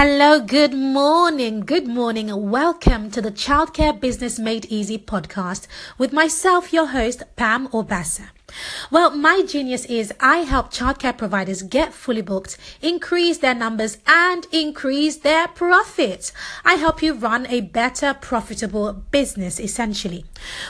Hello, good morning, good morning, welcome to the Childcare Business Made Easy podcast with myself, your host, Pam Obasa. Well, my genius is I help childcare providers get fully booked, increase their numbers, and increase their profits. I help you run a better, profitable business, essentially.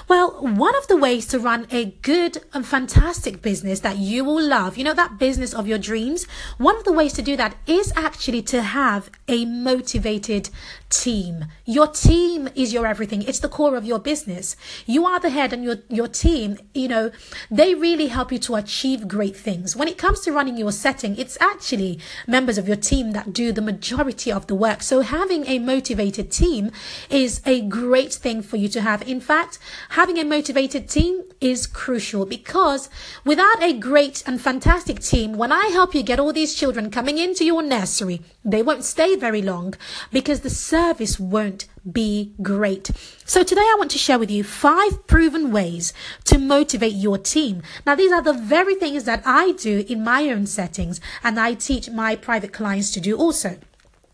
Well, one of the ways to run a good and fantastic business that you will love, you know, that business of your dreams, one of the ways to do that is actually to have a motivated team. Your team is your everything. It's the core of your business. You are the head and your, your team, you know, they really help you to achieve great things. When it comes to running your setting, it's actually members of your team that do the majority of the work. So having a motivated team is a great thing for you to have. In fact, having a motivated team is crucial because without a great and fantastic team, when I help you get all these children coming into your nursery, they won't stay very long because the service won't be great. So today I want to share with you five proven ways to motivate your team. Now, these are the very things that I do in my own settings and I teach my private clients to do also.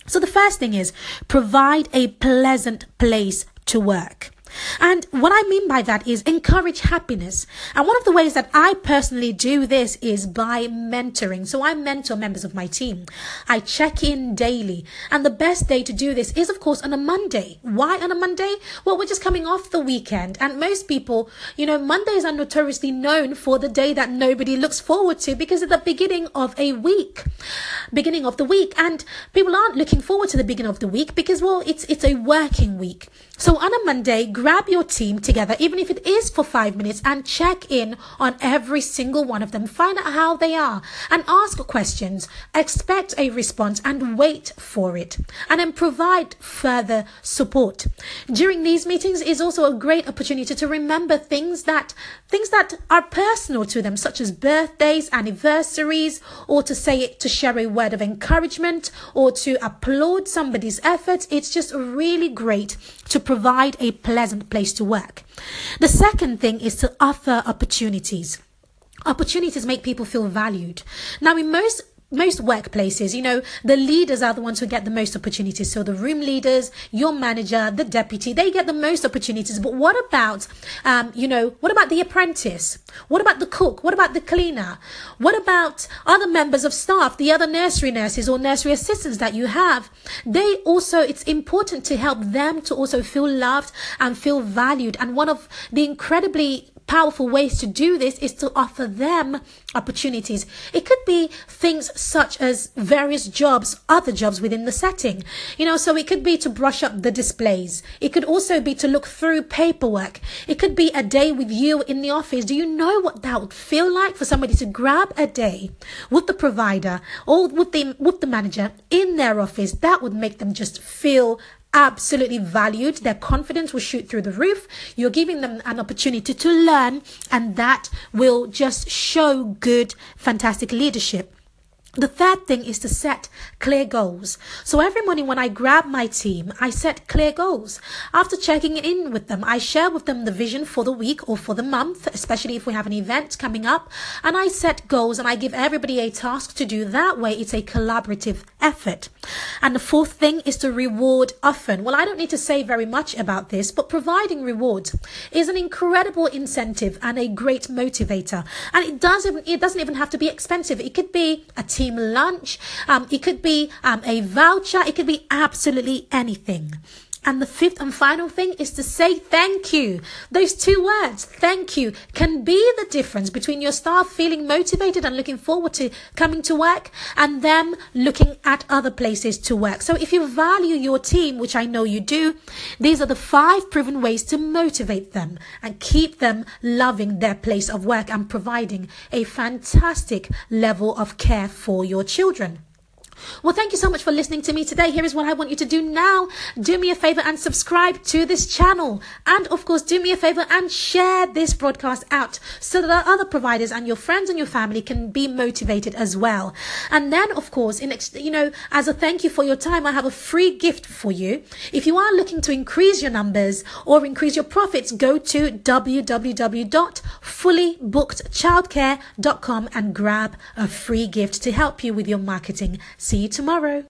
So the first thing is provide a pleasant place to work. And what I mean by that is encourage happiness. And one of the ways that I personally do this is by mentoring. So I mentor members of my team. I check in daily. And the best day to do this is, of course, on a Monday. Why on a Monday? Well, we're just coming off the weekend. And most people, you know, Mondays are notoriously known for the day that nobody looks forward to because it's the beginning of a week, beginning of the week. And people aren't looking forward to the beginning of the week because, well, it's, it's a working week. So on a Monday, grab your team together, even if it is for five minutes, and check in on every single one of them. Find out how they are and ask questions. Expect a response and wait for it. And then provide further support. During these meetings is also a great opportunity to remember things that things that are personal to them, such as birthdays, anniversaries, or to say it to share a word of encouragement or to applaud somebody's efforts. It's just really great to provide a pleasant place to work. The second thing is to offer opportunities. Opportunities make people feel valued. Now, in most most workplaces, you know, the leaders are the ones who get the most opportunities. So the room leaders, your manager, the deputy, they get the most opportunities. But what about, um, you know, what about the apprentice? What about the cook? What about the cleaner? What about other members of staff, the other nursery nurses or nursery assistants that you have? They also, it's important to help them to also feel loved and feel valued. And one of the incredibly powerful ways to do this is to offer them opportunities. It could be things such as various jobs, other jobs within the setting. You know, so it could be to brush up the displays. It could also be to look through paperwork. It could be a day with you in the office. Do you know what that would feel like for somebody to grab a day with the provider or with the with the manager in their office? That would make them just feel absolutely valued. Their confidence will shoot through the roof. You're giving them an opportunity to learn, and that will just show good, fantastic leadership. The third thing is to set clear goals. So every morning when I grab my team, I set clear goals. After checking in with them, I share with them the vision for the week or for the month, especially if we have an event coming up. And I set goals and I give everybody a task to do. That way, it's a collaborative effort. And the fourth thing is to reward often. Well, I don't need to say very much about this, but providing rewards is an incredible incentive and a great motivator. And it doesn't, it doesn't even have to be expensive. It could be a team team lunch. Um, it could be um, a voucher. It could be absolutely anything. And the fifth and final thing is to say thank you. Those two words, thank you, can be the difference between your staff feeling motivated and looking forward to coming to work and them looking at other places to work. So if you value your team, which I know you do, these are the five proven ways to motivate them and keep them loving their place of work and providing a fantastic level of care for your children. Well, thank you so much for listening to me today. Here is what I want you to do now. Do me a favor and subscribe to this channel. And of course, do me a favor and share this broadcast out so that other providers and your friends and your family can be motivated as well. And then, of course, in you know, as a thank you for your time, I have a free gift for you. If you are looking to increase your numbers or increase your profits, go to www.fullybookedchildcare.com and grab a free gift to help you with your marketing See you tomorrow.